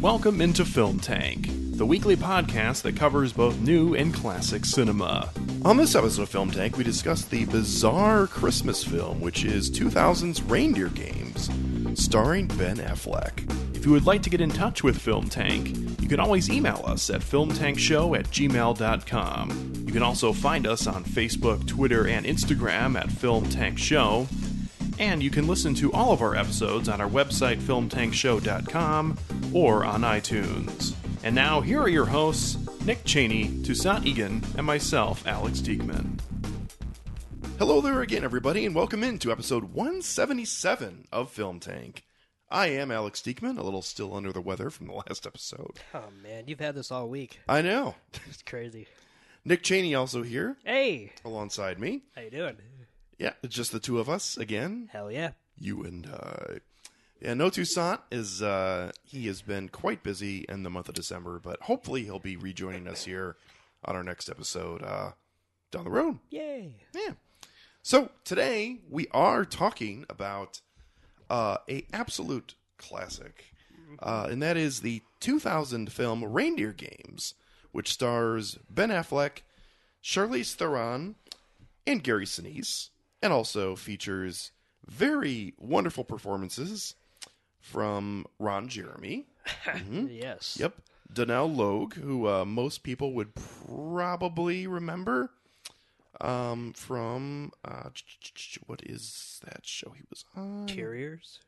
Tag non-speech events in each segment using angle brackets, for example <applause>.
Welcome into Film Tank, the weekly podcast that covers both new and classic cinema. On this episode of Film Tank, we discuss the bizarre Christmas film, which is 2000's Reindeer Games, starring Ben Affleck. If you would like to get in touch with Film Tank, you can always email us at filmtankshow at gmail.com. You can also find us on Facebook, Twitter, and Instagram at Film Tank Show. And you can listen to all of our episodes on our website, filmtankshow.com, or on iTunes. And now, here are your hosts, Nick Cheney, Toussaint Egan, and myself, Alex Diekman. Hello there again, everybody, and welcome into episode 177 of Film Tank. I am Alex Diekman, a little still under the weather from the last episode. Oh man, you've had this all week. I know. <laughs> It's crazy. Nick Cheney also here Hey, alongside me. how you doing? Yeah, it's just the two of us again. Hell yeah. you and I. Yeah, no Toussaint is uh he has been quite busy in the month of December, but hopefully he'll be rejoining us here on our next episode uh down the road. Yay. Yeah. So today we are talking about uh a absolute classic. Uh and that is the 2000 film Reindeer Games, which stars Ben Affleck, Charlize Theron, and Gary Sinise, and also features very wonderful performances from Ron Jeremy. <laughs> Yes. Yep. Donal Logue, who uh, most people would probably remember um, from uh, what is that show he was on? Terriers.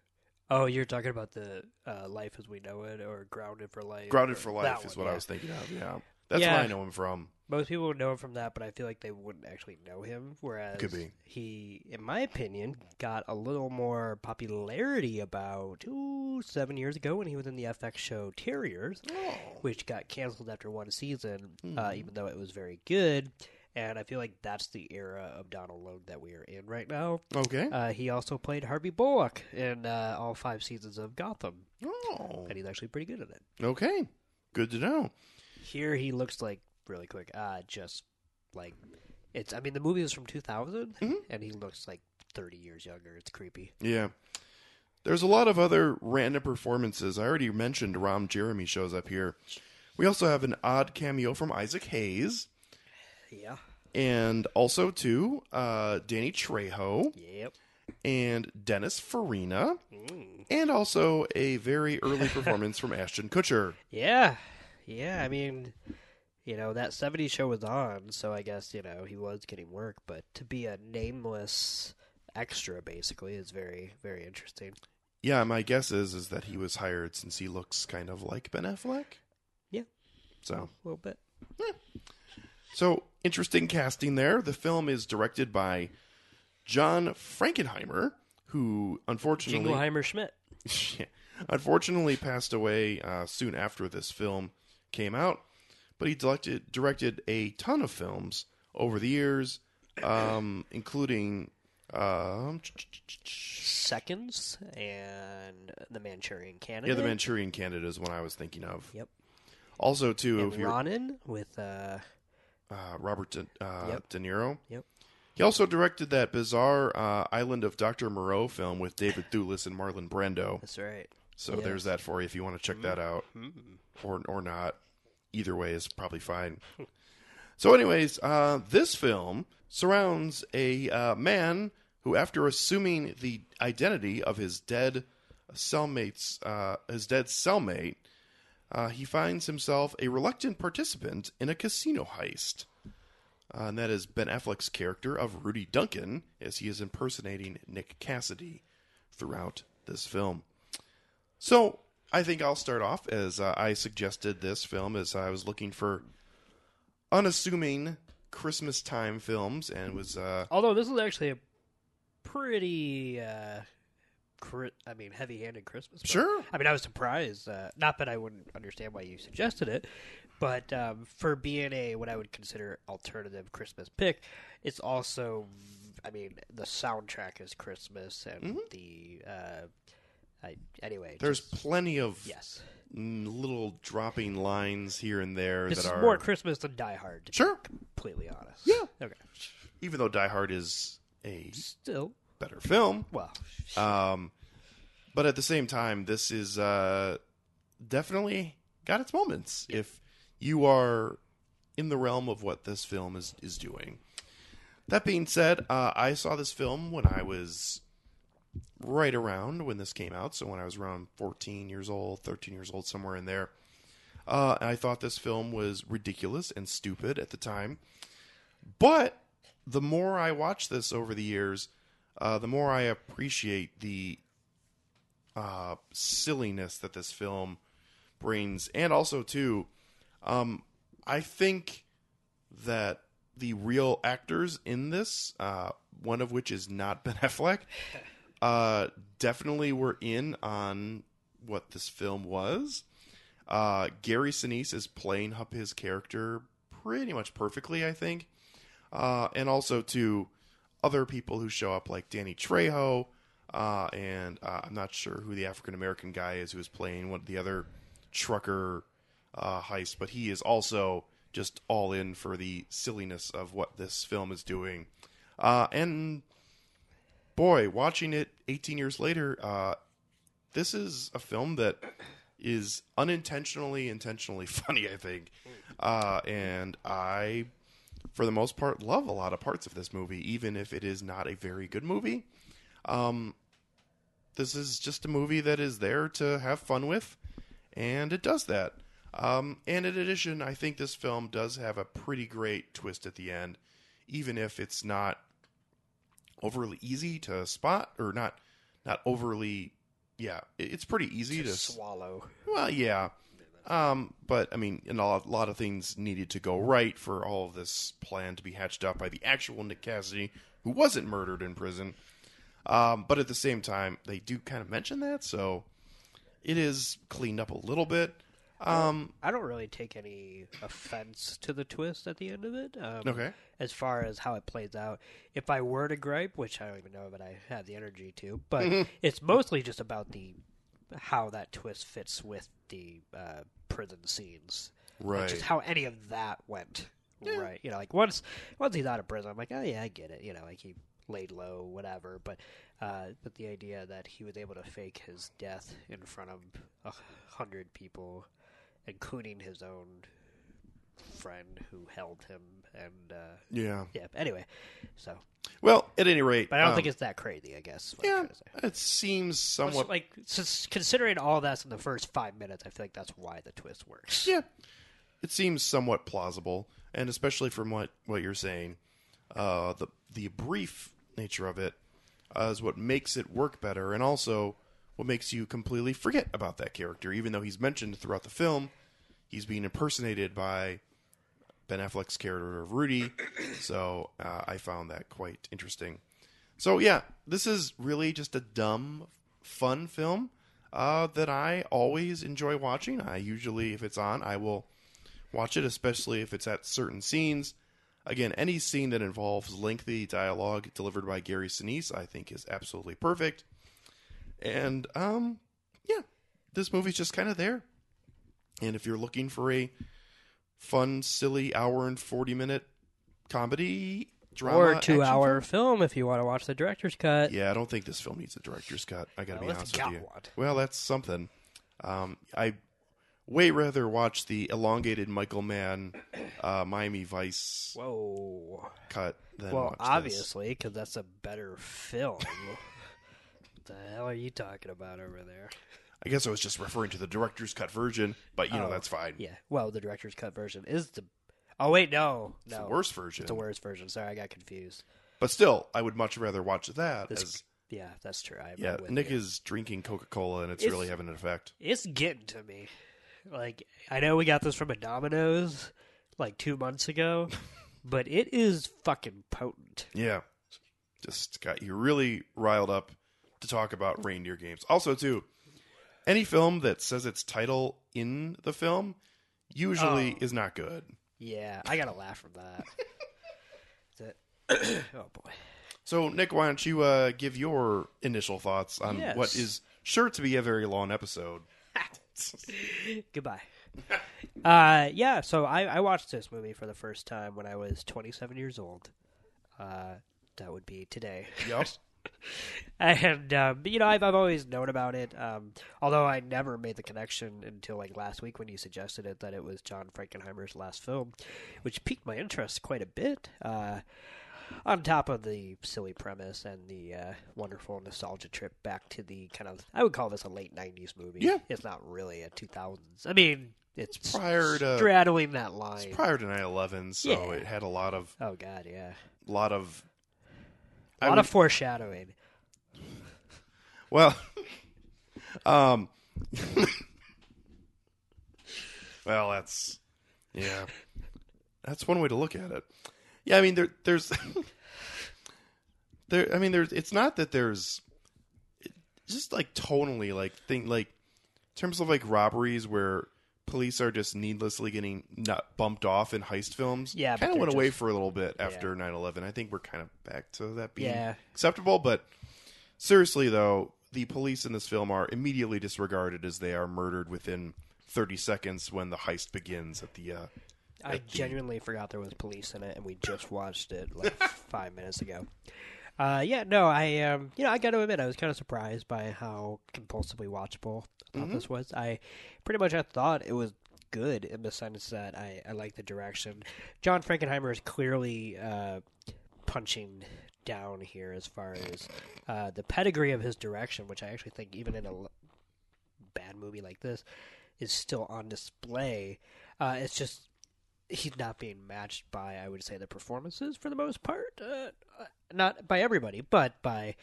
Oh, you're talking about the uh, Life as We Know It or Grounded for Life. Grounded or- for Life is one, what I was thinking of. Yeah, that's Yeah. what I know him from. Most people would know him from that, but I feel like they wouldn't actually know him. Whereas Could be. he, in my opinion, got a little more popularity about ooh, seven years ago when he was in the FX show Terriers, Oh. which got canceled after one season, Hmm. uh, even though it was very good. And I feel like that's the era of Donal Logue that we are in right now. Okay. Uh, he also played Harvey Bullock in uh, all five seasons of Gotham, oh. and he's actually pretty good at it. Okay. Good to know. Here he looks like really quick, uh, just like it's. I mean, the movie was from 2000, Mhm. and he looks like 30 years younger. It's creepy. Yeah. There's a lot of other random performances. I already mentioned Ron Jeremy shows up here. We also have an odd cameo from Isaac Hayes. Yeah. and also too uh, Danny Trejo Yep. and Dennis Farina, Mm. and also a very early performance from Ashton Kutcher. Yeah. Yeah. I mean, you know that 70s show was on, so I guess you know he was getting work. But to be a nameless extra, basically, is very, very interesting. Yeah, my guess is is that he was hired since he looks kind of like Ben Affleck. Yeah. So, A little bit. yeah. so interesting casting there. The film is directed by John Frankenheimer, who unfortunately Jingleheimer Schmidt. <laughs> unfortunately passed away uh, soon after this film came out. But he directed directed a ton of films over the years, um, <clears throat> including um, Seconds and the Manchurian Candidate. yeah, the Manchurian Candidate is one I was thinking of. Yep. Also, too, And if Ronin with uh, uh, Robert De, uh, Yep. De Niro. Yep. He also directed that bizarre uh, Island of Dr. Moreau film with David Thewlis and Marlon Brando. that's right. So Yes. there's that for you if you want to check that out, or or not. Either way is probably fine. so, anyways, uh, this film surrounds a uh, man who, after assuming the identity of his dead cellmate's uh, his dead cellmate, uh, he finds himself a reluctant participant in a casino heist. Uh, and that is Ben Affleck's character of Rudy Duncan, as he is impersonating Nick Cassidy throughout this film. So I think I'll start off as uh, I suggested this film as I was looking for unassuming Christmas time films and was uh, Although this is actually a pretty, uh, cri- I mean, heavy-handed Christmas. film. Sure. I mean, I was surprised. Uh, not that I wouldn't understand why you suggested it, but um, for being a what I would consider alternative Christmas pick, it's also I mean, the soundtrack is Christmas, and Mm-hmm. the uh, I, anyway. There's just- plenty of yes. little dropping lines here and there This that is are more Christmas than Die Hard. To Sure. be completely honest. Yeah. Okay. even though Die Hard is a Still, better film. well, Um, but at the same time, this is uh, definitely got its moments. If you are in the realm of what this film is is doing. That being said, uh, I saw this film when I was right around when this came out. So when I was around 14 years old, 13 years old, somewhere in there. Uh, and I thought this film was ridiculous and stupid at the time. But the more I watch this over the years, uh, the more I appreciate the uh, silliness that this film brings, and also too, um, I think that the real actors in this, uh, one of which is not Ben <laughs> Affleck, uh, definitely were in on what this film was. Uh, Gary Sinise is playing up his character pretty much perfectly, I think. Uh, and also to other people who show up, like Danny Trejo, uh, and uh, I'm not sure who the African American guy is who is playing one of the other trucker uh, heist, but he is also just all in for the silliness of what this film is doing. Uh, and boy, watching it 18 years later, uh, this is a film that is unintentionally intentionally <laughs> funny. I think, uh, and I, for the most part, love a lot of parts of this movie, even if it is not a very good movie. Um, this is just a movie that is there to have fun with, and it does that. Um, and in addition, I think this film does have a pretty great twist at the end, even if it's not overly easy to spot or not not overly yeah it's pretty easy to, to swallow. well yeah. Um but i mean and a lot, a lot of things needed to go right for all of this plan to be hatched up by the actual nick cassidy who wasn't murdered in prison. Um but at the same time they do kind of mention that so it is cleaned up a little bit um I don't really take any offense to the twist at the end of it. Um, Okay. As far as how it plays out, if I were to gripe, which I don't even know but I have the energy to, but Mm-hmm. <laughs> <laughs> it's mostly just about the how that twist fits with the uh, prison scenes, right just how any of that went. Right. You know, like once once he's out of prison, I'm like, oh yeah, I get it. You know, like he laid low, whatever. But uh, but the idea that he was able to fake his death in front of a hundred people, including his own friend who held him, and uh, yeah yeah. Anyway, so well at any rate but I don't um, think it's that crazy. I guess. is what I'm yeah trying to say. it seems somewhat like since considering all that's in the first five minutes, I feel like that's why the twist works. Yeah, it seems somewhat plausible, and especially from what what you're saying, uh, the the brief nature of it uh, is what makes it work better, and also what makes you completely forget about that character, even though he's mentioned throughout the film. He's being impersonated by Ben Affleck's character of Rudy, <clears throat> so uh, I found that quite interesting. So yeah, this is really just a dumb, fun film uh, that I always enjoy watching. I usually, if it's on, I will watch it, especially if it's at certain scenes. Again, any scene that involves lengthy dialogue delivered by Gary Sinise, I think, is absolutely perfect. And um, yeah, this movie's just kind of there. And if you're looking for a fun, silly hour and forty minute comedy drama, or two hour film if you want to watch the director's cut. yeah, I don't think this film needs a director's cut. I gotta Well, be honest with you. one. Well, that's something. Um, I way rather watch the elongated Michael Mann uh, Miami Vice Whoa. cut than Well, obviously, because that's a better film. The hell are you talking about over there? I guess I was just referring to the director's cut version, but you know Oh, that's fine. Yeah. Well, the director's cut version is the. Oh wait, no, It's no, the worst version. It's the worst version. Sorry, I got confused. But still, I would much rather watch that. This, as, yeah, that's true. I'm yeah, with Nick you. is drinking Coca Cola and it's, It's- really having an effect. It's getting to me. Like I know we got this from a Domino's like two months ago, <laughs> but it is fucking potent. Yeah, just got you really riled up to talk about reindeer games. Also, too, any film that says its title in the film usually Oh. is not good. Yeah, I gotta laugh from that. <coughs> oh boy. So, Nick, why don't you uh, give your initial thoughts on Yes. what is sure to be a very long episode? <laughs> Goodbye. <laughs> uh, yeah, so I, I watched this movie for the first time when I was 27 years old. Uh, that would be today. Yep. <laughs> <laughs> and um, you know, I've I've always known about it. Um, although I never made the connection until like last week when you suggested it that it was John Frankenheimer's last film, which piqued my interest quite a bit. Uh, on top of the silly premise and the uh, wonderful nostalgia trip back to the kind of I would call this a late '90s movie. Yeah. it's not really a 2000s. I mean, it's prior to- straddling that line. Prior to 9/11, so Yeah. it had a lot of oh God, yeah, a lot of a I lot would- of foreshadowing. <laughs> Well, um, <laughs> well, that's yeah, that's one way to look at it. Yeah, I mean, there, there's, <laughs> there. I mean, there's. It's not that there's, just like tonally, like thing, like in terms of like robberies where police are just needlessly getting not bumped off in heist films. Yeah, kind of went away for a little bit after 9-11. I think we're kind of back to that being Yeah. acceptable, but seriously though, the police in this film are immediately disregarded as they are murdered within 30 seconds when the heist begins at the uh I genuinely forgot there was police in it, and we just watched it like <laughs> five minutes ago. Uh, yeah, no, I um, you know, I got to admit, I was kind of surprised by how compulsively watchable I thought this was. I pretty much I thought it was good in the sense that I I like the direction. John Frankenheimer is clearly uh, punching down here as far as uh, the pedigree of his direction, which I actually think even in a l- bad movie like this is still on display. Uh, it's just he's not being matched by, I would say, the performances for the most part. Uh, uh, not by everybody, but by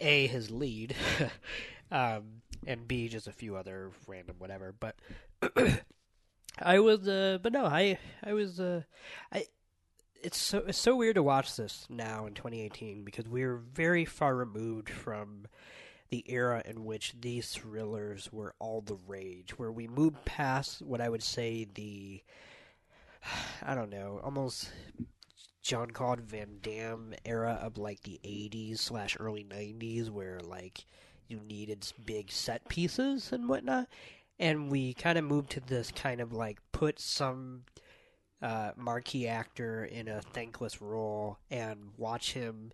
a his lead, <laughs> um, and b just a few other random whatever. But <clears throat> I was, uh, but no, I I was, uh, I. It's so it's so weird to watch this now in 2018 because we're very far removed from the era in which these thrillers were all the rage, where we moved past what I would say the <sighs> I don't know, almost Jean Claude Van Damme era of like the 80s slash early 90s, where like you needed big set pieces and whatnot. And we kind of moved to this kind of like put some uh, marquee actor in a thankless role and watch him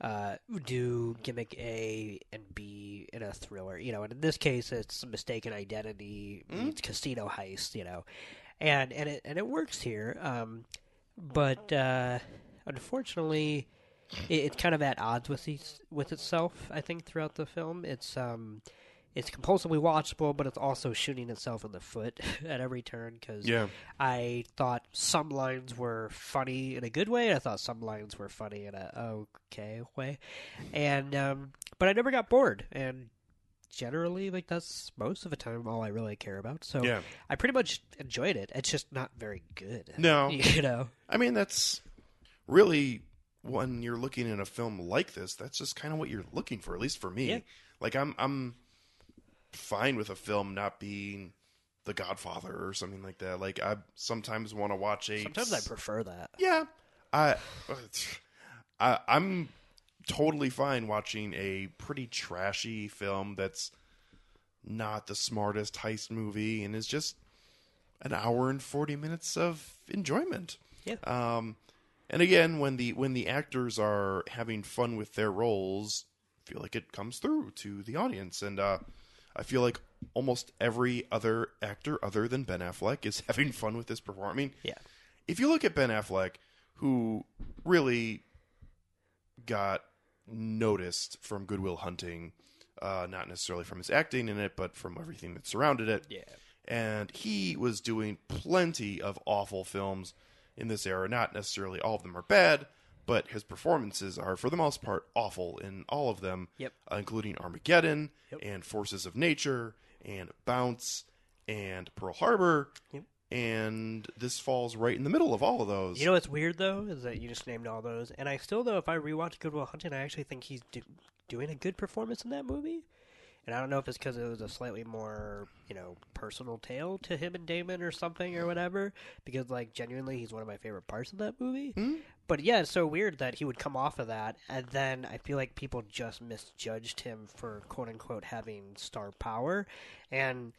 uh, do gimmick A and B in a thriller. You know, and in this case, it's mistaken identity meets casino heist. You know, and and it and it works here. Um, but uh, unfortunately, it, it's kind of at odds with these, with itself. I think throughout the film, it's um, it's compulsively watchable, but it's also shooting itself in the foot <laughs> at every turn because Yeah. I thought some lines were funny in a good way, and I thought some lines were funny in a okay way, and um, but I never got bored, and generally, like that's most of the time all I really care about. So Yeah. I pretty much enjoyed it. It's just not very good. <laughs> No. you know. I mean, that's really when you're looking at a film like this, that's just kind of what you're looking for, at least for me. Yeah. Like I'm I'm fine with a film not being The Godfather or something like that. Like I sometimes want to watch a Sometimes I prefer that. Yeah. I, <sighs> I I'm totally fine watching a pretty trashy film that's not the smartest heist movie and is just an hour and 40 minutes of enjoyment. Yeah. Um and again when the when the actors are having fun with their roles, I feel like it comes through to the audience and uh I feel like almost every other actor other than Ben Affleck is <laughs> having fun with this performance. I mean, Yeah. if you look at Ben Affleck, who really got noticed from Good Will Hunting, uh, not necessarily from his acting in it, but from everything that surrounded it. Yeah. And he was doing plenty of awful films in this era. Not necessarily all of them are bad, but his performances are, for the most part, awful in all of them, Yep. uh, including Armageddon Yep. and Forces of Nature and Bounce and Pearl Harbor. Yep. And this falls right in the middle of all of those. You know what's weird though is that you just named all those, and I still though if I rewatch Good Will Hunting, I actually think he's do- doing a good performance in that movie. And I don't know if it's because it was a slightly more you know personal tale to him and Damon or something or whatever. Because like genuinely, he's one of my favorite parts of that movie. Hmm? but yeah, it's so weird that he would come off of that, and then I feel like people just misjudged him for quote unquote having star power, and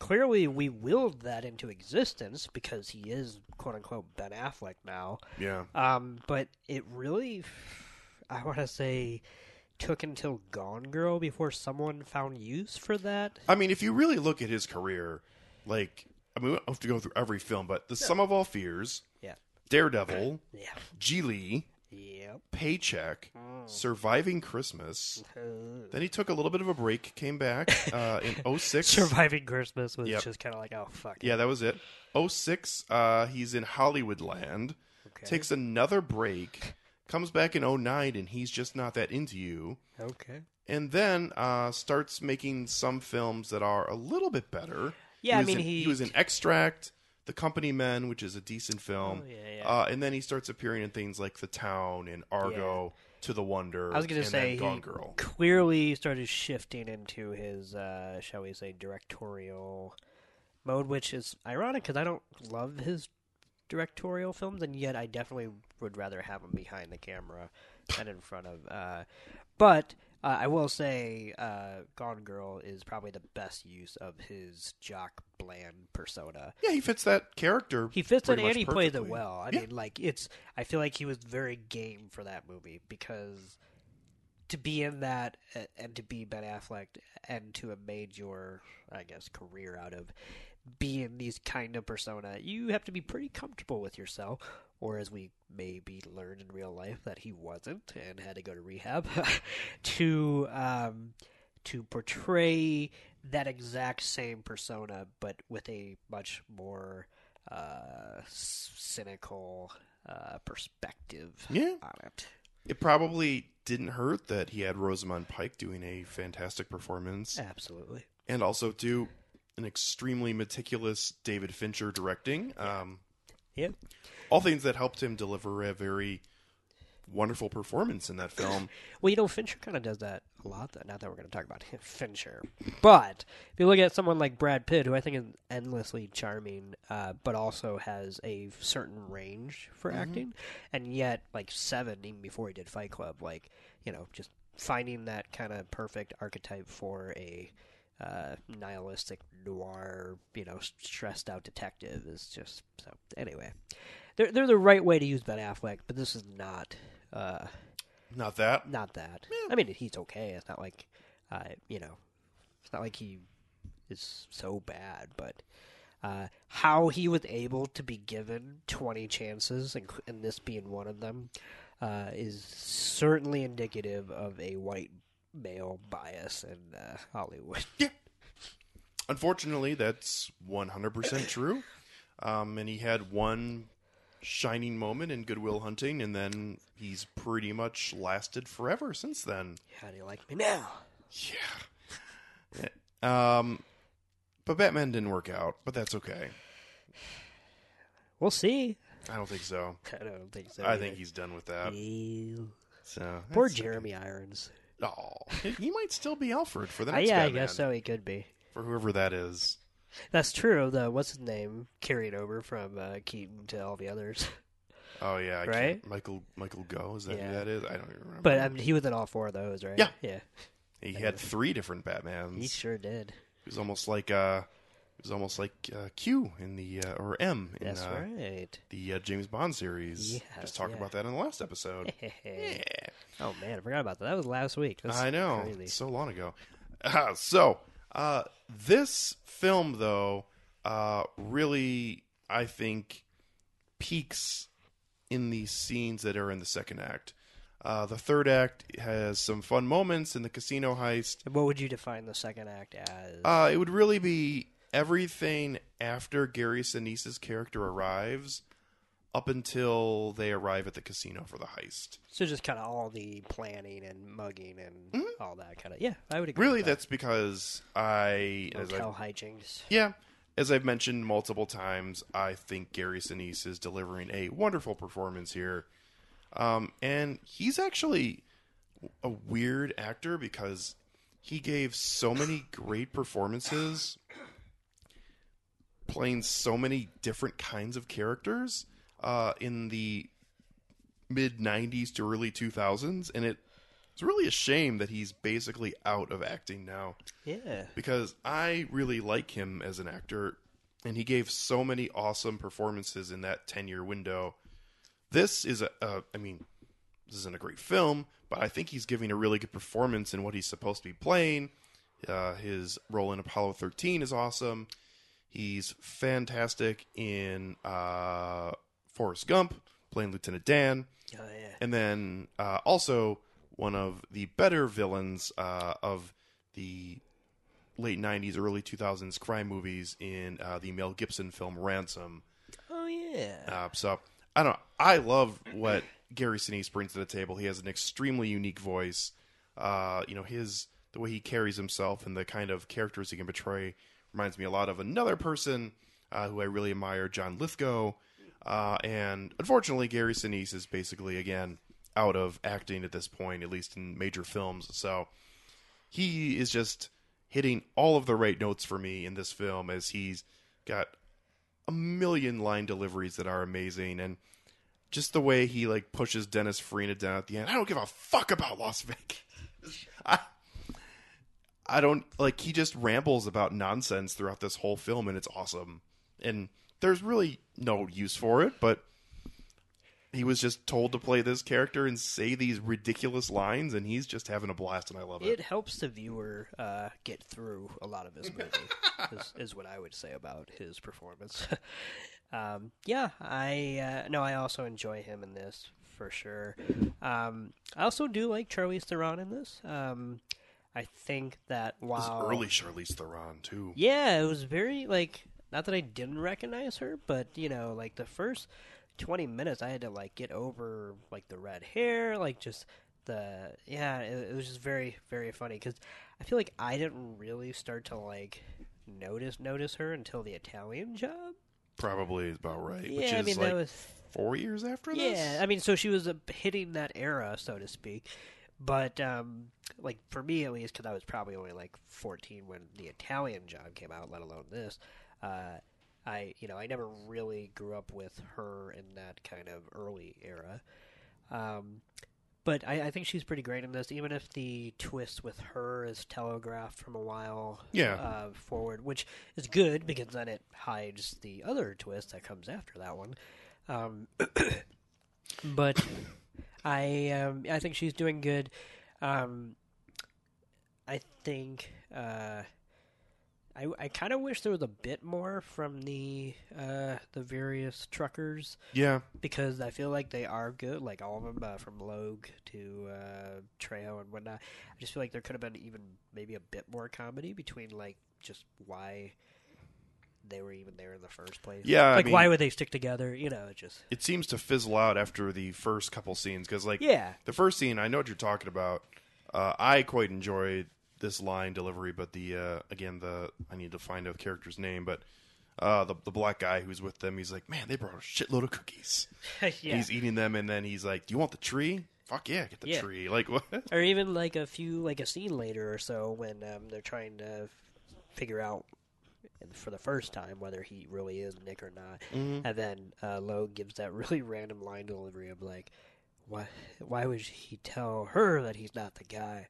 clearly we willed that into existence because he is quote unquote Ben Affleck now. Yeah. Um, but it really, I want to say, took until Gone Girl before someone found use for that. I mean, if you really look at his career, like, I mean, we don't have to go through every film, but The Sum of All Fears, Yeah. Daredevil, Yeah. Gigli, Yep. Paycheck, Surviving Christmas. <laughs> Then he took a little bit of a break, came back uh, in <laughs> 06. Surviving Christmas was Yep. just kind of like, oh fuck. it. Yeah, that was it. 06, uh, he's in Hollywoodland. Okay. Takes another break, comes back in 09, and he's just not that into you. Okay. And then uh, starts making some films that are a little bit better. Yeah, I mean, in, he- was in Extract, The Company Men, which is a decent film. Oh, yeah, yeah. Uh, and then he starts appearing in things like The Town and Argo, To the Wonder. I was gonna say then Gone Girl. clearly started shifting into his, uh, shall we say, directorial mode, which is ironic because I don't love his directorial films, and yet I definitely would rather have him behind the camera than in front of. Uh, but uh, I will say, uh, Gone Girl is probably the best use of his jock bland persona. Yeah, he fits that character. He fits it and he plays it well. I Yeah. mean, like it's. I feel like he was very game for that movie because to be in that uh, and to be Ben Affleck and to have made your, I guess, career out of being these kind of persona, you have to be pretty comfortable with yourself. Or as we maybe learned in real life that he wasn't and had to go to rehab <laughs> to um, to portray that exact same persona, but with a much more uh, cynical uh, perspective Yeah. on it. It probably didn't hurt that he had Rosamund Pike doing a fantastic performance, Absolutely. and also do an extremely meticulous David Fincher directing. Um, Yeah. all things that helped him deliver a very wonderful performance in that film. <laughs> Well, you know, Fincher kind of does that a lot. Though. Not that we're going to talk about <laughs> Fincher, but if you look at someone like Brad Pitt, who I think is endlessly charming, uh, but also has a certain range for acting, and yet like Seven, even before he did Fight Club, like you know, just finding that kind of perfect archetype for a uh, nihilistic noir, you know, stressed out detective is just so. Anyway, they're they're the right way to use Ben Affleck, but this is not. Uh, Not that. not that. I mean, he's okay. It's not like, uh, you know, it's not like he is so bad. But uh, how he was able to be given twenty chances, and, and this being one of them, uh, is certainly indicative of a white male bias in uh, Hollywood. <laughs> Unfortunately, that's 100% true. Um, and he had one shining moment in Good Will Hunting, and then he's pretty much lasted forever since then. How do you like me now? Yeah. <laughs> Um, but Batman didn't work out, but that's okay. We'll see. I don't think so. <laughs> I don't think so. I either. think he's done with that. Ew. So Poor Jeremy Irons. Oh, he might still be Alfred for the Uh, next yeah, I Batman, guess so. He could be. for whoever that is. That's true. The what's his name carried over from uh, Keaton to all the others. <laughs> Oh yeah, I Right? can't- Michael Michael Gough is that Yeah. who that is? I don't even remember. But um, he was in all four of those, right? Yeah. yeah. he had three different Batmans. He sure did. It was almost like uh, it was almost like uh, Q in the uh, or M in That's uh, right. the uh, James Bond series. Yes, Just talked yeah. about that in the last episode. <laughs> yeah. Oh man, I forgot about that. That was last week. That's I know, Crazy. so long ago. Uh, so uh, this film, though, uh, really, I think, peaks in the scenes that are in the second act. Uh, the third act has some fun moments in the casino heist. What would you define the second act as? Uh, it would really be everything after Gary Sinise's character arrives, up until they arrive at the casino for the heist. so just kind of all the planning and mugging and all that kind of. Yeah, I would agree. Really, that. that's because I, as I hotel hijinks. Yeah, as I've mentioned multiple times, I think Gary Sinise is delivering a wonderful performance here. Um, and he's actually a weird actor because he gave so many <sighs> great performances playing so many different kinds of characters uh, in the mid '90s to early 2000s, and it it's really a shame that he's basically out of acting now Yeah. because I really like him as an actor, and he gave so many awesome performances in that 10 year window. This is a, a, I mean, this isn't a great film, but I think he's giving a really good performance in what he's supposed to be playing. Uh, his role in Apollo 13 is awesome. He's fantastic in uh, Forrest Gump, playing Lieutenant Dan. Oh yeah. And then uh, also one of the better villains uh, of the late 90s, early 2000s crime movies in uh, the Mel Gibson film Ransom. Oh yeah. Uh, so I don't know. I love what Gary Sinise brings to the table. He has an extremely unique voice. Uh, you know, his the way he carries himself and the kind of characters he can portray reminds me a lot of another person uh, who I really admire, John Lithgow. Uh, and unfortunately, Gary Sinise is basically again out of acting at this point, at least in major films. So he is just hitting all of the right notes for me in this film as he's got a million line deliveries that are amazing and just the way he like pushes Dennis Farina down at the end. I don't give a fuck about Las <laughs> Vegas. I I don't like he just rambles about nonsense throughout this whole film and it's awesome. And there's really no use for it, but he was just told to play this character and say these ridiculous lines and he's just having a blast and I love it. It helps the viewer uh, get through a lot of his movie. <laughs> is, is what I would say about his performance. <laughs> um, yeah, I uh, no, I also enjoy him in this for sure. Um, I also do like Charlize Theron in this. Um, I think that while early Charlize Theron too. yeah, it was very like not that I didn't recognize her, but you know, like the first twenty minutes, I had to like get over like the red hair, like just the yeah, it, it was just very very funny because I feel like I didn't really start to like notice notice her until the Italian job. Probably is about right. Yeah, which I is mean like that was four years after this. yeah, I mean, so she was uh, hitting that era, so to speak. But um, like for me at least, because I was probably only like 14 when the Italian job came out, let alone this. Uh, I you know I never really grew up with her in that kind of early era. Um, but I, I think she's pretty great in this, even if the twist with her is telegraphed from a while Yeah. uh, forward, which is good because then it hides the other twist that comes after that one. Um, <coughs> but I um, I think she's doing good. Um, I think uh, I I kind of wish there was a bit more from the uh, the various truckers Yeah. because I feel like they are good, like all of them, uh, from Logue to uh, Trejo and whatnot. I just feel like there could have been even maybe a bit more comedy between like just why they were even there in the first place. Yeah, I like mean- why would they stick together? You know, it just It seems to fizzle out after the first couple scenes because, like, yeah, the first scene, I know what you're talking about. Uh, I quite enjoyed this line delivery, but the uh, again, the I need to find out the character's name, but uh, the the black guy who's with them, he's like, man, they brought a shitload of cookies. <laughs> yeah. He's eating them, and then he's like, do you want the tree? Fuck yeah, get the Yeah. tree. <laughs> Like what? or even like a few like a scene later or so when um, they're trying to figure out for the first time whether he really is Nick or not, Mhm. and then uh, Logue gives that really <laughs> random line delivery of like, "Why? Why would he tell her that he's not the guy?"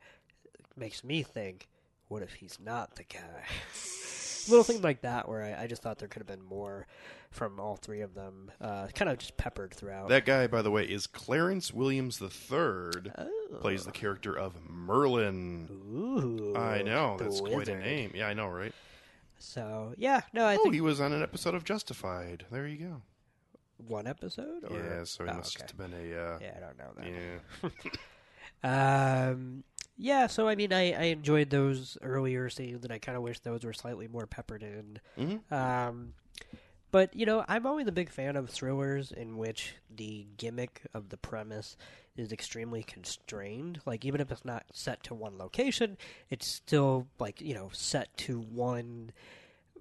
Makes me think, what if he's not the guy? <laughs> Little things like that where I, I just thought there could have been more from all three of them, uh, kind of just peppered throughout. That guy, by the way, is Clarence Williams III. oh. Plays the character of Merlin. Ooh, I know that's quite a name. Yeah, I know, right? So yeah, no, I oh, think he was on an episode of Justified. There you go. one episode. Or? Yeah, so he Oh, must okay. have been a. Uh, Yeah, I don't know that. yeah. <laughs> Um, yeah, so I mean, I, I enjoyed those earlier scenes, and I kind of wish those were slightly more peppered in. Mhm. Um, but you know, I'm always a big fan of thrillers in which the gimmick of the premise is extremely constrained. Like even if it's not set to one location, it's still like you know set to one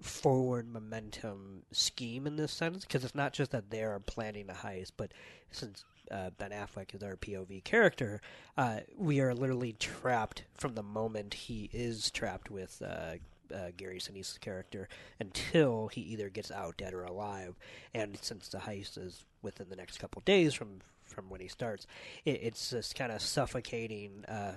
forward momentum scheme in this sense because it's not just that they're planning a heist, but since uh, Ben Affleck is our POV character, uh, we are literally trapped from the moment he is trapped with uh, uh, Gary Sinise's character until he either gets out dead or alive. And since the heist is within the next couple days from from when he starts. It, it's this kind of suffocating. Uh,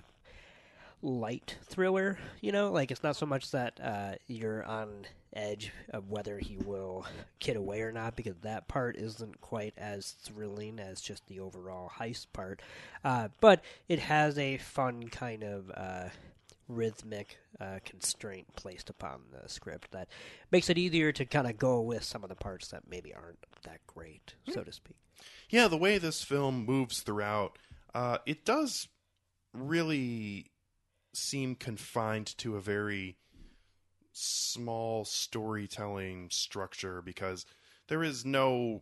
light thriller you know like it's not so much that uh, you're on edge of whether he will get away or not because that part isn't quite as thrilling as just the overall heist part. Uh, but it has a fun kind of uh, rhythmic uh, constraint placed upon the script that makes it easier to kind of go with some of the parts that maybe aren't that great so to speak. Yeah, the way this film moves throughout, uh, it does really seem confined to a very small storytelling structure because there is no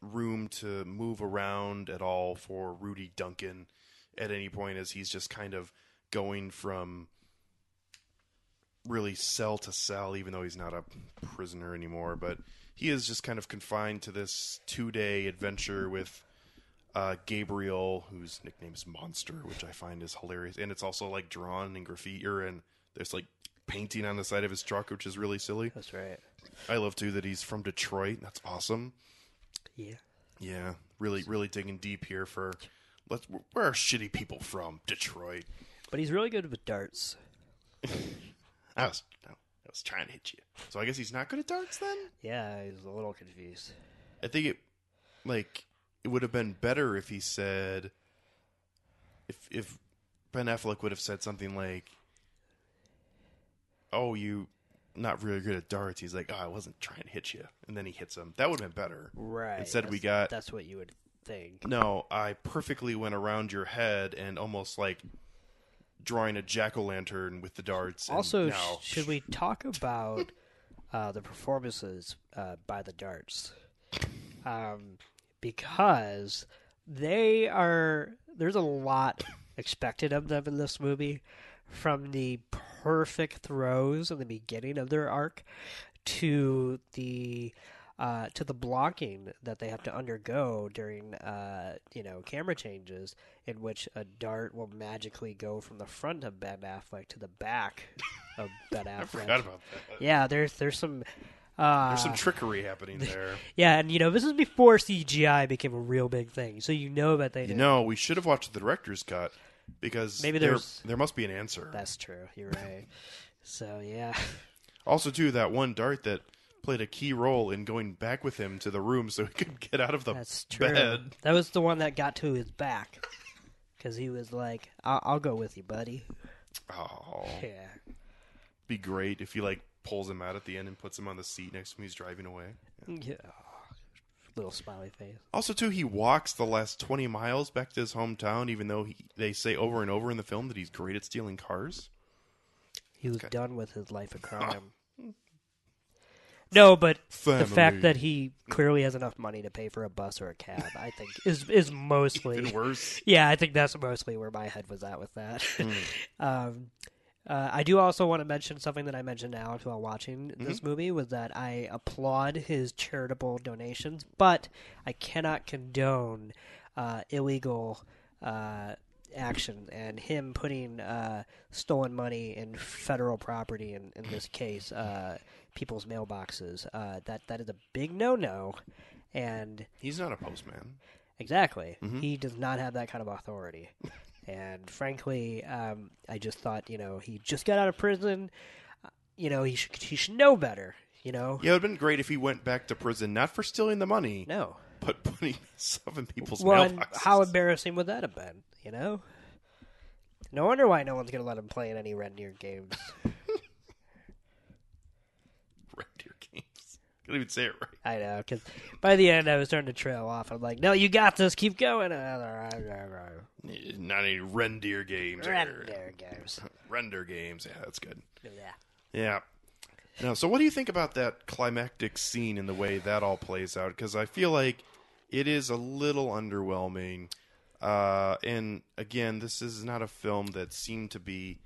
room to move around at all for Rudy Duncan at any point as he's just kind of going from really cell to cell even though he's not a prisoner anymore. But he is just kind of confined to this two-day adventure with uh, Gabriel, whose nickname is Monster, which I find is hilarious, and it's also like drawn in graffiti, and there's like painting on the side of his truck, which is really silly. that's right I love too that he's from Detroit. That's awesome. yeah Yeah, really, really digging deep here for. Let's. Where are shitty people from? Detroit. but he's really good with darts <laughs> I was. I was trying to hit you. So I guess he's not good at darts then. yeah he's a little confused I think it, like, it would have been better if he said, if if Ben Affleck would have said something like, "Oh, you not really good at darts." He's like, "Oh, I wasn't trying to hit you," and then he hits him. That would have been better. Right. Instead, we got That's what you would think. no. I perfectly went around your head and almost like drawing a jack o' lantern with the darts. and Also, now, sh- should we talk about uh, the performances uh, by the darts? Um, because they are there's a lot expected of them in this movie, from the perfect throws in the beginning of their arc to the uh, to the blocking that they have to undergo during uh, you know camera changes, in which a dart will magically go from the front of Ben Affleck to the back of <laughs> Ben Affleck. I forgot about that. Yeah, there's there's some. Uh, There's some trickery happening <laughs> there. yeah, and you know this is before CGI became a real big thing, so you know that they You did. know, we should have watched the director's cut because Maybe there, there's- there must be an answer. That's true. You're right. so yeah, <laughs> Also, too, that one dart that played a key role in going back with him to the room so he could <laughs> get out of the that's true. bed. That was the one that got to his back because he was like, I'll, "I'll go with you, buddy." Oh, Yeah. be great if he like pulls him out at the end and puts him on the seat next to him. He's driving away. Yeah. Little smiley face. Also, too, he walks the last twenty miles back to his hometown, even though he, they say over and over in the film that he's great at stealing cars. He was done with his life of crime. No, but the fact that he clearly has enough money to pay for a bus or a cab, I think, is is mostly <laughs> Even worse. Yeah, I think that's mostly where my head was at with that. Hmm. <laughs> um, uh, I do also want to mention something that I mentioned to Alex while watching this Mm-hmm. movie was that I applaud his charitable donations, but I cannot condone uh, illegal uh, action and him putting uh, stolen money in federal property. In, in this case, uh, people's mailboxes. Uh, that that is a big no no, and He's not a postman. Exactly. Mm-hmm. He does not have that kind of authority. <laughs> and frankly, um, I just thought, you know, he just got out of prison. Uh, You know, he should he should know better. You know, Yeah, it would have been great if he went back to prison, not for stealing the money, no. but putting <laughs> stuff in people's Well, mailboxes. how embarrassing would that have been? You know. No wonder why no one's going to let him play in any Red Deer games. <laughs> Red Deer Couldn't even say it right. I know, because by the end I was starting to trail off. I'm like, no, you got this. Keep going. Not any reindeer games. Red or- Deer games. <laughs> Render games. Yeah, that's good. Yeah. Yeah. Now, so what do you think about that climactic scene and the way that all plays out? Because I feel like it is a little underwhelming. Uh, and again, this is not a film that seemed to be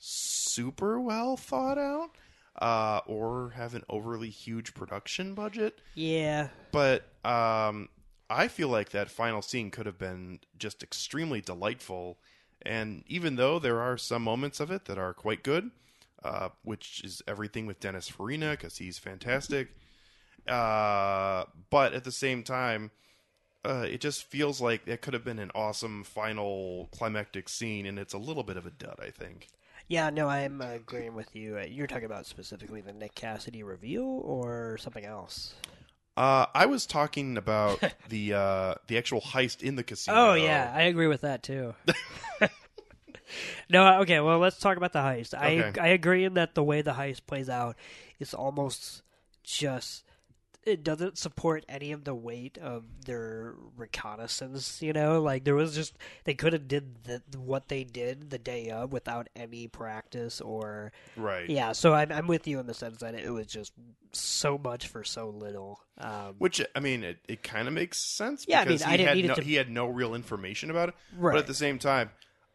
super well thought out uh, or have an overly huge production budget. Yeah. But um, I feel like that final scene could have been just extremely delightful. And even though there are some moments of it that are quite good, uh, which is everything with Dennis Farina because he's fantastic. Uh, but at the same time, uh, it just feels like it could have been an awesome final climactic scene, and it's a little bit of a dud. I think. Yeah, no, I'm uh, agreeing with you. Uh, You're talking about specifically the Nick Cassidy reveal or something else? Uh, I was talking about <laughs> the uh, the actual heist in the casino. Oh yeah, I agree with that too. <laughs> no, okay. Well, let's talk about the heist. I I agree in that the way the heist plays out is almost just it doesn't support any of the weight of their reconnaissance. You know, like there was just they could have did the, what they did the day of without any practice or right. yeah. So I'm I'm with you in the sense that it was just so much for so little. Um, Which I mean, it, it kind of makes sense. Yeah, I because mean, I he didn't need no, to- he had no real information about it. Right. But at the same time,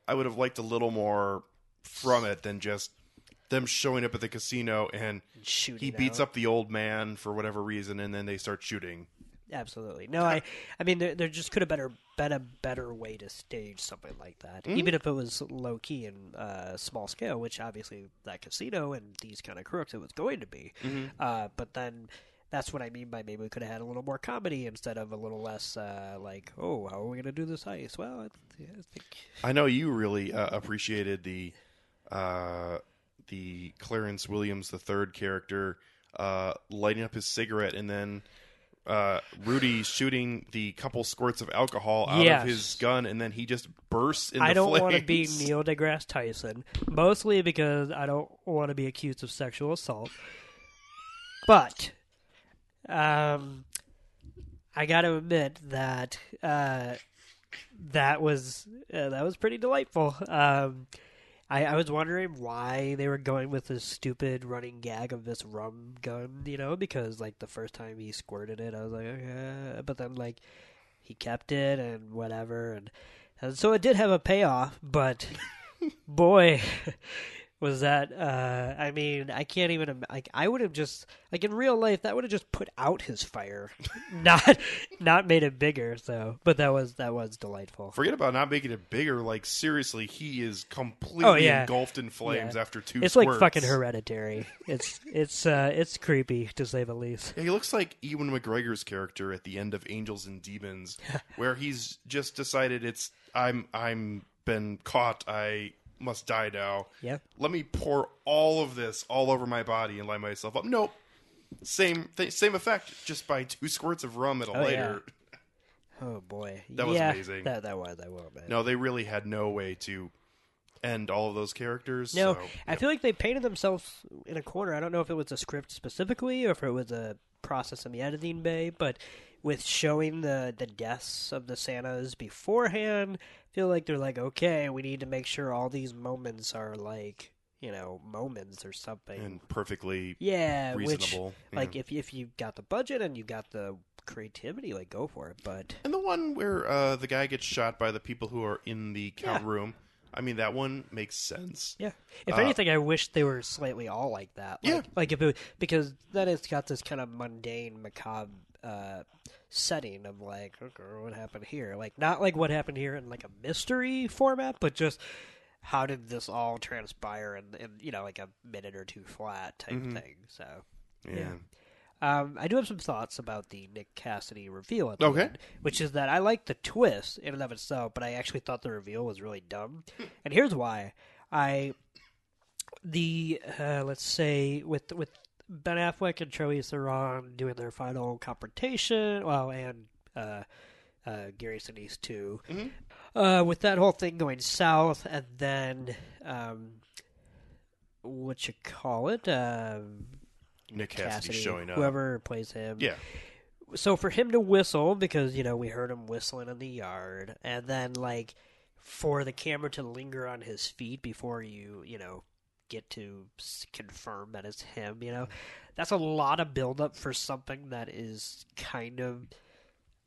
I would have liked a little more from it than just them showing up at the casino and shooting he beats out. up the old man for whatever reason, and then they start shooting. Absolutely. No, I I mean there, there just could have better been a better way to stage something like that. Mm-hmm. Even if it was low key and uh, small scale, which obviously that casino and these kind of crooks it was going to be. Mm-hmm. Uh, but then that's what I mean by maybe we could have had a little more comedy instead of a little less uh, like, oh, how are we going to do this heist? Well, I, th- I think I know you really uh, appreciated the uh, the Clarence Williams the third character uh, lighting up his cigarette and then uh, Rudy shooting the couple squirts of alcohol out Yes. of his gun and then he just bursts in I the don't want to be <laughs> Neil deGrasse Tyson, mostly because I don't want to be accused of sexual assault. But um, I got to admit that uh, that was uh, that was pretty delightful. Um, I, I was wondering why they were going with this stupid running gag of this rum gun, you know, because like the first time he squirted it, I was like, okay, but then like he kept it and whatever, and, and so it did have a payoff. But <laughs> boy, was that? Uh, I mean, I can't even. Like, I would have just like in real life, that would have just put out his fire, <laughs> not not made it bigger. So, but that was that was delightful. Forget about not making it bigger. Like seriously, he is completely Oh, yeah. engulfed in flames Yeah. after two. It's squirts. like fucking hereditary. It's it's uh it's creepy to say the least. Yeah, he looks like Ewan McGregor's character at the end of Angels and Demons, <laughs> where he's just decided it's I'm I'm been caught. I must die now. Yeah. Let me pour all of this all over my body and light myself up. Nope. Same th- same effect, just by two squirts of rum at a Oh, later. <laughs> Oh boy, That was yeah, amazing. That that was that was. Man. No, they really had no way to end all of those characters. No, so, I feel like they painted themselves in a corner. I don't know if it was a script specifically or if it was a process in the editing bay, but with showing the the deaths of the Santas beforehand, I feel like they're like, okay, we need to make sure all these moments are like you know moments or something. and perfectly yeah, reasonable. which yeah. like if if you got the budget and you got the creativity, like go for it. But And the one where uh, the guy gets shot by the people who are in the count Yeah. room. I mean, that one makes sense. Yeah. If Uh, anything, I wish they were slightly all like that. Like, Yeah. Like if it because then it's got this kind of mundane, macabre uh, setting of like, okay, what happened here? Like not like what happened here in like a mystery format, but just how did this all transpire in, in you know like a minute or two flat type Mhm. thing. So Yeah. Yeah. um, I do have some thoughts about the Nick Cassidy reveal at the Okay. end, which is that I like the twist in and of itself, but I actually thought the reveal was really dumb. and here's why: I the uh, let's say with with Ben Affleck and Charlize Theron doing their final confrontation, well, and uh, uh, Gary Sinise too. Mhm. Uh, with that whole thing going south, and then um, what you call it? Um, Nick Cassidy, Cassidy, showing up. whoever plays him. Yeah. So for him to whistle because you know we heard him whistling in the yard, and then like for the camera to linger on his feet before you you know get to confirm that it's him, you know, that's a lot of buildup for something that is kind of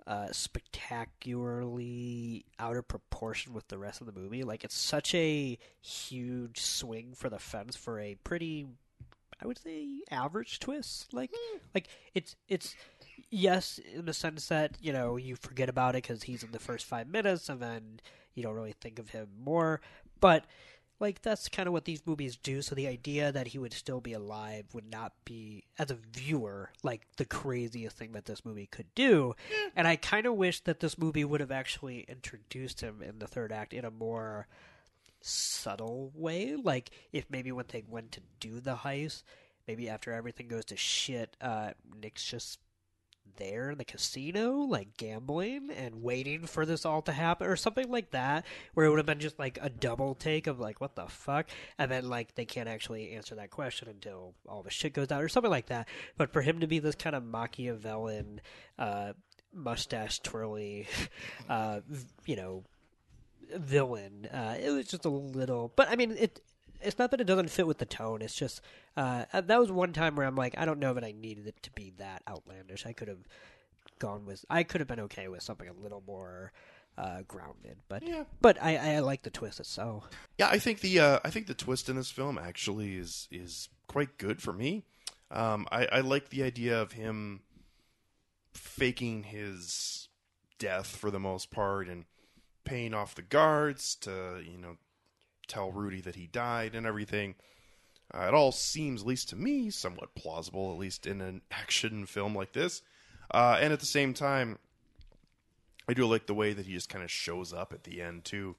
uh, spectacularly out of proportion with the rest of the movie. Like it's such a huge swing for the fence for a pretty, I would say, average twist. Like, like it's it's yes in the sense that you know you forget about it because he's in the first five minutes and then you don't really think of him more, but like that's kind of what these movies do. So the idea that he would still be alive would not be, as a viewer, like the craziest thing that this movie could do. And I kind of wish that this movie would have actually introduced him in the third act in a more subtle way. Like if maybe when they went to do the heist, maybe after everything goes to shit, uh, Nick's just there in the casino, like gambling and waiting for this all to happen, or something like that, where it would have been just like a double take of like, what the fuck? And then like they can't actually answer that question until all the shit goes down, or something like that. But for him to be this kind of Machiavellian, uh, mustache twirly, <laughs> uh, you know, villain, uh, it was just a little. But I mean, it. It's not that it doesn't fit with the tone. It's just uh, that was one time where I'm like, I don't know that I needed it to be that outlandish. I could have gone with, I could have been okay with something a little more uh, grounded. But Yeah. but I, I like the twist itself. Yeah, I think the uh, I think the twist in this film actually is is quite good for me. Um, I, I like the idea of him faking his death for the most part and paying off the guards to you know tell Rudy that he died and everything. Uh, it all seems, at least to me, somewhat plausible, at least in an <laughs> action film like this. Uh, and at the same time, I do like the way that he just kind of shows up at the end too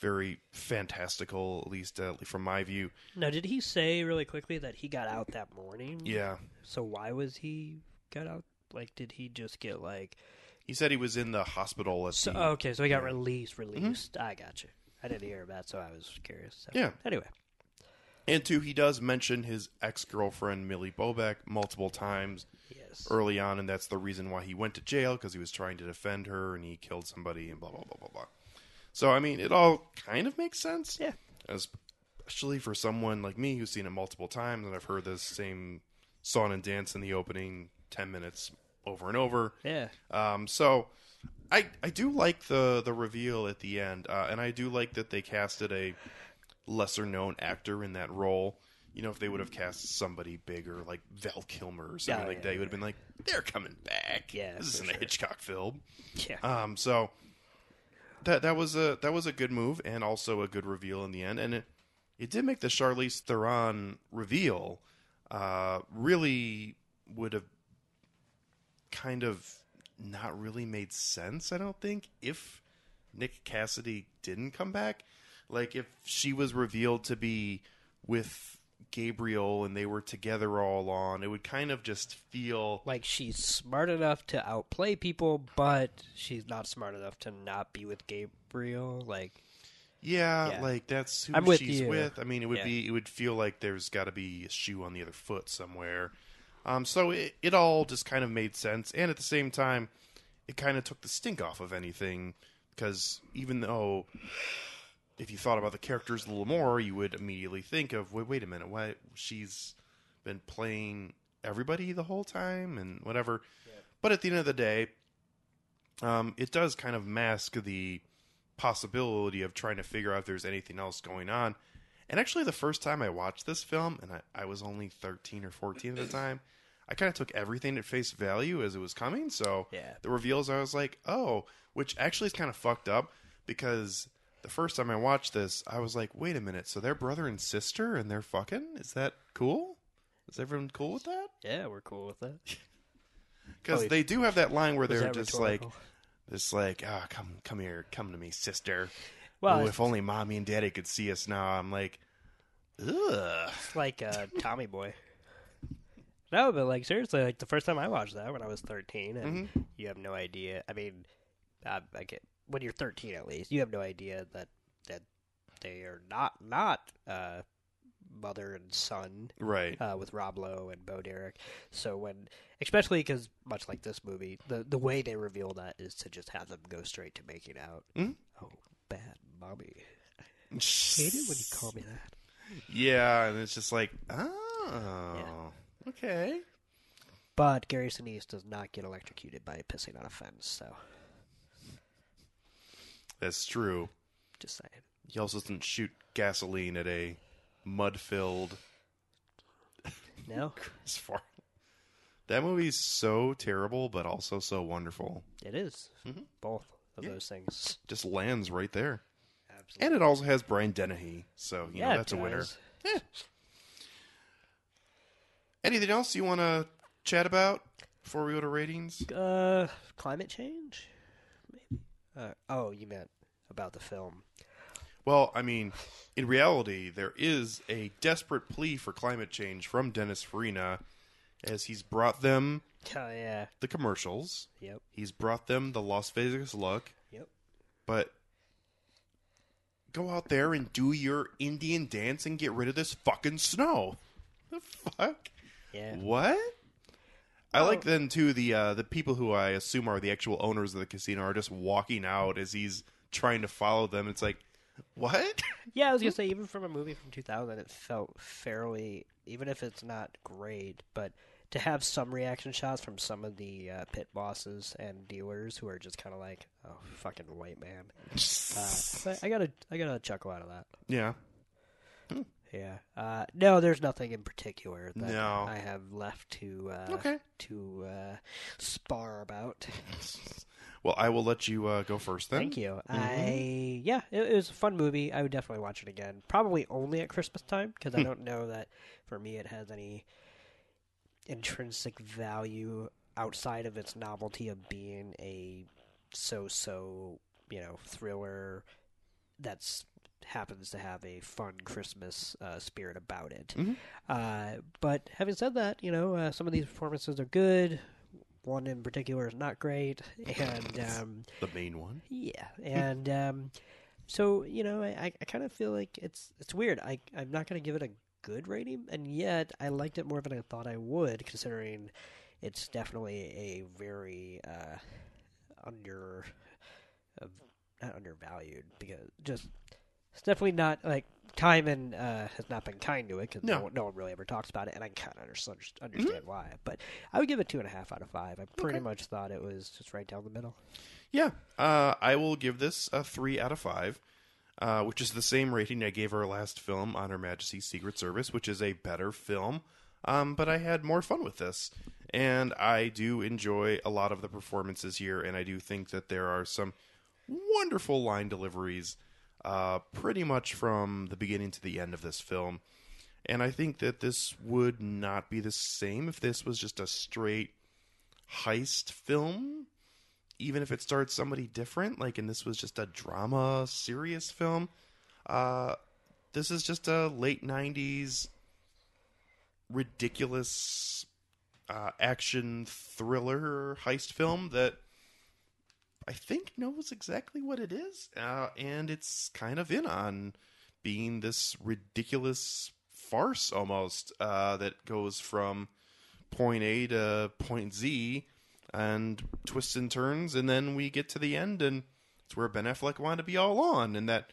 very fantastical, at least uh, from my view. Now, did he say really quickly that he got out that morning? Yeah, So why was he got out? Like, did he just get like? he said he was in the hospital at So the. okay, so he got released. Released. I got you. I didn't hear about, so I was curious. So, Yeah. Anyway, And two, he does mention his ex girlfriend Millie Bobek multiple times yes. early on, and that's the reason why he went to jail because he was trying to defend her and he killed somebody and blah blah blah blah blah. So I mean, it all kind of makes sense. Yeah. Especially for someone like me who's seen it multiple times and I've heard this same song and dance in the opening ten minutes over and over. Yeah. Um, so I I do like the the reveal at the end, uh, and I do like that they casted a lesser known actor in that role. You know, if they would have cast somebody bigger, like Val Kilmer or something Oh, like yeah, that, you would have been like, they're coming back. Yeah, this for isn't sure. a Hitchcock film. Yeah. Um, so that that was a that was a good move and also a good reveal in the end, and it it did make the Charlize Theron reveal uh, really would have kind of not really made sense. I don't think if Nick Cassidy didn't come back, like if she was revealed to be with Gabriel and they were together all along, it would kind of just feel like she's smart enough to outplay people, but she's not smart enough to not be with Gabriel. Like, Yeah, Yeah. like that's who I'm with she's you. with. I mean, it would Yeah. be it would feel like there's got to be a shoe on the other foot somewhere. Um, so it it all just kind of made sense, and at the same time, it kind of took the stink off of anything because even though if you thought about the characters a little more, you would immediately think of wait, wait a minute, why she's been playing everybody the whole time and whatever. But at the end of the day, um, it does kind of mask the possibility of trying to figure out if there's anything else going on. And actually, the first time I watched this film, and I, I was only 13 or 14 at the time, <laughs> I kind of took everything at face value as it was coming. So Yeah. the reveals, I was like, oh, which actually is kind of fucked up because the first time I watched this, I was like, wait a minute, so they're brother and sister and they're fucking? Is that cool? Is everyone cool with that? yeah, we're cool with that. <laughs> Because Oh, they do have that line where they're just like, rhetorical? just like, ah, come, come here, come to me, sister. Well, oh, it's- if only mommy and daddy could see us now. I'm like, ugh. It's like uh, Tommy Boy. <laughs> No, but like seriously, like the first time I watched that when I was thirteen, and Mm-hmm. you have no idea. I mean, uh, I get when you're thirteen at least, you have no idea that that they are not not uh, mother and son Right. uh, with Rob Lowe and Bo Derek. So when, especially because much like this movie, the the way they reveal that is to just have them go straight to making out. Mhm. Oh, bad mommy. Hate it when you call me that. Yeah, and it's just like, oh, okay. But Gary Sinise does not get electrocuted by pissing on a fence, so That's true. just saying. He also doesn't shoot gasoline at a mud-filled. <laughs> No, As far that movie's so terrible, but also so wonderful. it is. Mm-hmm. both of Yeah. those things. Just lands right there. absolutely. And it also has Brian Dennehy, so you yeah, know that's a winner. does. Eh. Anything else you want to chat about before we go to ratings? Uh, climate change, maybe. Uh, oh, you meant about the film? Well, I mean, in reality, there is a desperate plea for climate change from Dennis Farina, as he's brought them Oh yeah. the commercials, Yep. he's brought them the Las Vegas look, Yep. but go out there and do your Indian dance and get rid of this fucking snow. The fuck? Yeah. What? I like then too the uh, the people who I assume are the actual owners of the casino are just walking out as he's trying to follow them. It's like, what? <laughs> Yeah, I was gonna say even from a movie from 2000, it felt fairly, even if it's not great, but to have some reaction shots from some of the uh, pit bosses and dealers who are just kind of like, "Oh, fucking white man." <laughs> Uh, I gotta, I gotta chuckle out of that. yeah. Yeah. Uh, no, there's nothing in particular that No. I have left to uh, Okay. to uh, spar about. <laughs> Well, I will let you uh, go first then. Thank you. I yeah, it, it was a fun movie. I would definitely watch it again. Probably only at Christmas time because I don't know that for me it has any intrinsic value outside of its novelty of being a so-so, you know, thriller that's happens to have a fun Christmas uh, spirit about it. Mhm. Uh, but having said that, you know, uh, some of these performances are good. One in particular is not great, and <laughs> um, The main one. yeah, <laughs> and um, so you know, I, I kind of feel like it's it's weird. I I'm not going to give it a good rating, and yet I liked it more than I thought I would, considering it's definitely a very uh, under, uh, not undervalued because just it's definitely not like Timon uh, has not been kind to it because No. no. no one really ever talks about it, and I kind of understand, understand why. But I would give it two and a half out of five. I pretty Okay. much thought it was just right down the middle. Yeah, uh, I will give this a three out of five, uh, which is the same rating I gave our last film, On Her Majesty's Secret Service, which is a better film. Um, but I had more fun with this, and I do enjoy a lot of the performances here, and I do think that there are some wonderful line deliveries, uh, pretty much from the beginning to the end of this film. And I think that this would not be the same if this was just a straight heist film even if it starred somebody different, like and this was just a drama, serious film, uh, this is just a late '90s ridiculous uh, action thriller heist film that I think knows exactly what it is, uh, and it's kind of in on being this ridiculous farce almost uh, that goes from point A to point Z and twists and turns, and then we get to the end, and it's where Ben Affleck wanted to be all on, and that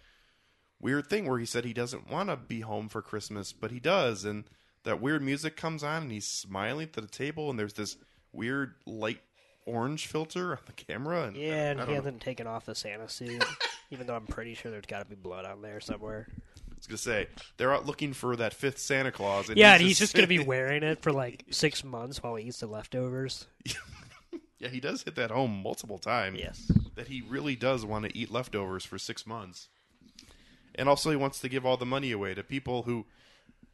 weird thing where he said he doesn't want to be home for Christmas, but he does, and that weird music comes on, and he's smiling at the table, and there's this weird light orange filter on the camera, and Yeah, and he hasn't taken off the Santa suit, <laughs> even though I'm pretty sure there's got to be blood on there somewhere. I was gonna say they're out looking for that fifth Santa Claus, and yeah, he's and he's just going to be wearing it for like six months while he eats the leftovers. <laughs> yeah, he does hit that home multiple times. Yes. that he really does want to eat leftovers for six months. And also, he wants to give all the money away to people who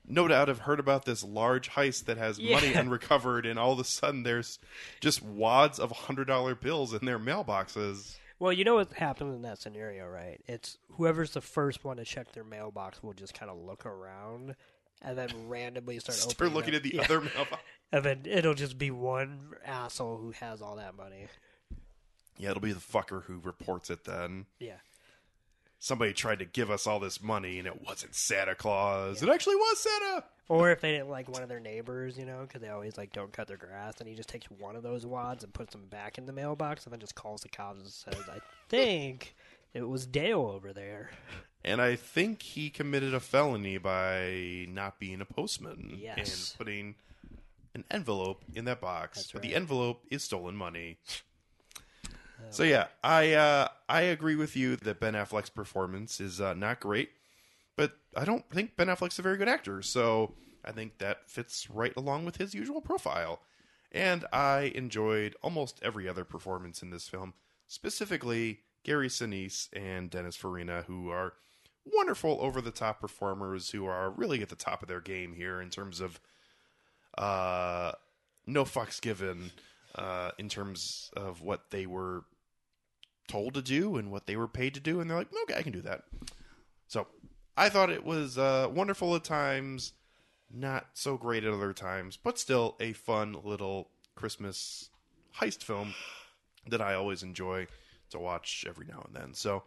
no doubt have heard about this large heist that has money unrecovered, and all of a sudden there's just wads of $100 bills in their mailboxes. Well, you know what happens in that scenario, right? It's whoever's the first one to check their mailbox will just kind of look around and then randomly start, Start opening looking up- at the yeah. other mailbox. <laughs> and then it'll just be one asshole who has all that money. Yeah, it'll be the fucker who reports it then. Yeah. Somebody tried to give us all this money, and it wasn't Santa Claus. It actually was Santa! Or if they didn't like one of their neighbors, you know, because they always like don't cut their grass, and he just takes one of those wads and puts them back in the mailbox, and then just calls the cops and says, "I <laughs> think it was Dale over there." And I think he committed a felony by not being a postman Yes. and putting an envelope in that box. That's but the envelope is stolen money. So yeah, I uh, I agree with you that Ben Affleck's performance is uh, not great, but I don't think Ben Affleck's a very good actor. So I think that fits right along with his usual profile. And I enjoyed almost every other performance in this film, specifically Gary Sinise and Dennis Farina, who are wonderful over the top performers who are really at the top of their game here in terms of uh, no fucks given uh, in terms of what they were told to do and what they were paid to do, and they're like, okay, I can do that. So I thought it was uh, wonderful at times, not so great at other times, but still a fun little Christmas heist film that I always enjoy to watch every now and then. So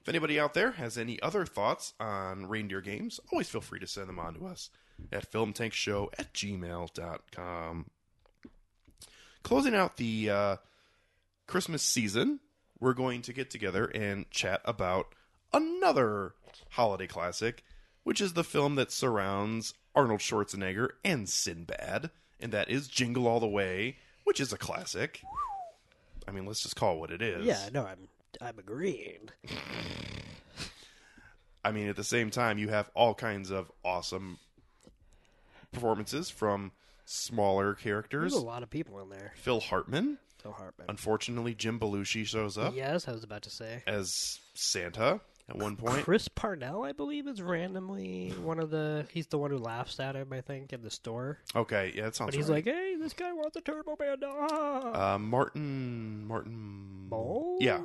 if anybody out there has any other thoughts on reindeer games, always feel free to send them on to us at filmtankshow at gmail.com. Closing out the uh, Christmas season, we're going to get together and chat about another holiday classic, which is the film that surrounds Arnold Schwarzenegger and Sinbad, and that is Jingle All the Way, which is a classic. I mean, let's just call it what it is. Yeah, no, I'm I'm agreeing. <laughs> I mean, at the same time, you have all kinds of awesome performances from smaller characters. There's a lot of people in there. Phil Hartman. Phil Hartman. Unfortunately, Jim Belushi shows up Yes, I was about to say. as Santa at one point. Chris Parnell, I believe, is randomly one of the. He's the one who laughs at him, I think, in the store. Okay, yeah, that sounds But he's right. like, "Hey, this guy wants a Turbo Man." Ah. uh, Martin Martin. oh, Yeah,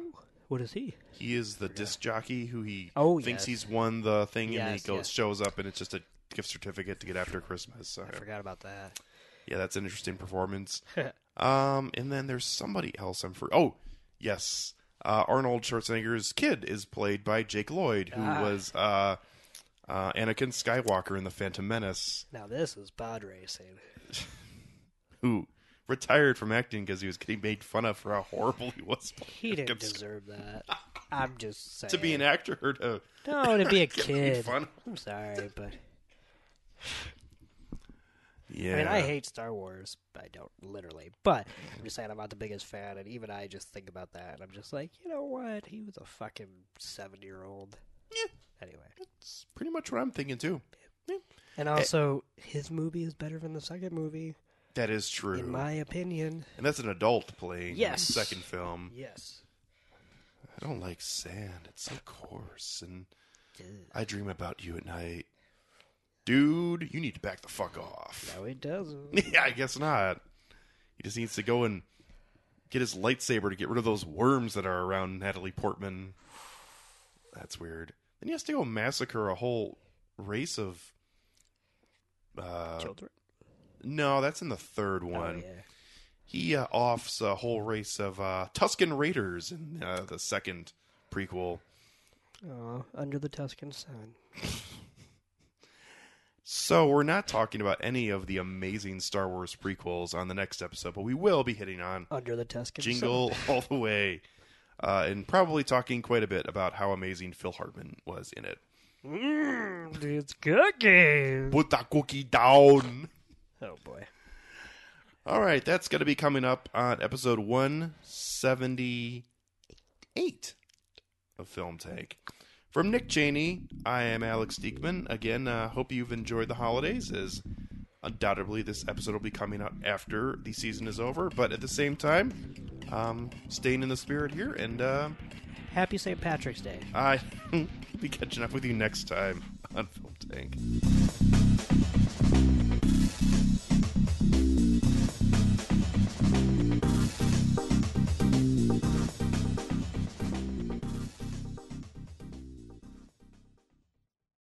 What is he? he is the disc jockey who he Oh, thinks yes. he's won the thing, and Yes, he goes yes. shows up, and it's just a gift certificate to get after Christmas. So, I forgot about that. Yeah, that's an interesting performance. <laughs> Um, and then there's somebody else. I'm for. Oh, yes. Uh, Arnold Schwarzenegger's kid is played by Jake Lloyd, who Ah. was uh, uh, Anakin Skywalker in the Phantom Menace, now this is pod racing. <laughs> who retired from acting because he was getting made fun of for how horrible he was. <laughs> He didn't Anakin deserve that. I'm just saying. to be an actor or to no, to be a kid. I'm sorry, but Yeah, I mean, I hate Star Wars. I don't literally, but I'm just saying I'm not the biggest fan, and even I just think about that, and I'm just like, you know what? He was a fucking seven year old. Yeah. Anyway, It's pretty much what I'm thinking too. and eh. also his movie is better than the second movie, That is true, in my opinion. and that's an adult playing Yes. the second film. Yes. I don't like sand; it's so coarse, and I dream about you at night. Dude, you need to back the fuck off. No, he doesn't. <laughs> yeah, I guess not. He just needs to go and get his lightsaber to get rid of those worms that are around Natalie Portman. That's weird. Then he has to go massacre a whole race of. Uh, Children. no, that's in the third Oh, one. yeah. He uh, offs a whole race of uh, Tusken Raiders in uh, the second prequel. Oh, under the Tuscan sun. <laughs> So we're not talking about any of the amazing Star Wars prequels on the next episode, but we will be hitting on Under the Tuscan Jingle <laughs> all the way, uh, and probably talking quite a bit about how amazing Phil Hartman was in it. Mm, it's cooking. Put that cookie down. Oh boy. All right, that's going to be coming up on episode 178 of Film Tank. From Nick Cheney, I am Alex Diekman. Again, uh, hope you've enjoyed the holidays, as undoubtedly this episode will be coming out after the season is over. But at the same time, um, staying in the spirit here, and uh, Happy St. Patrick's Day. I will <laughs> be catching up with you next time on Film Tank.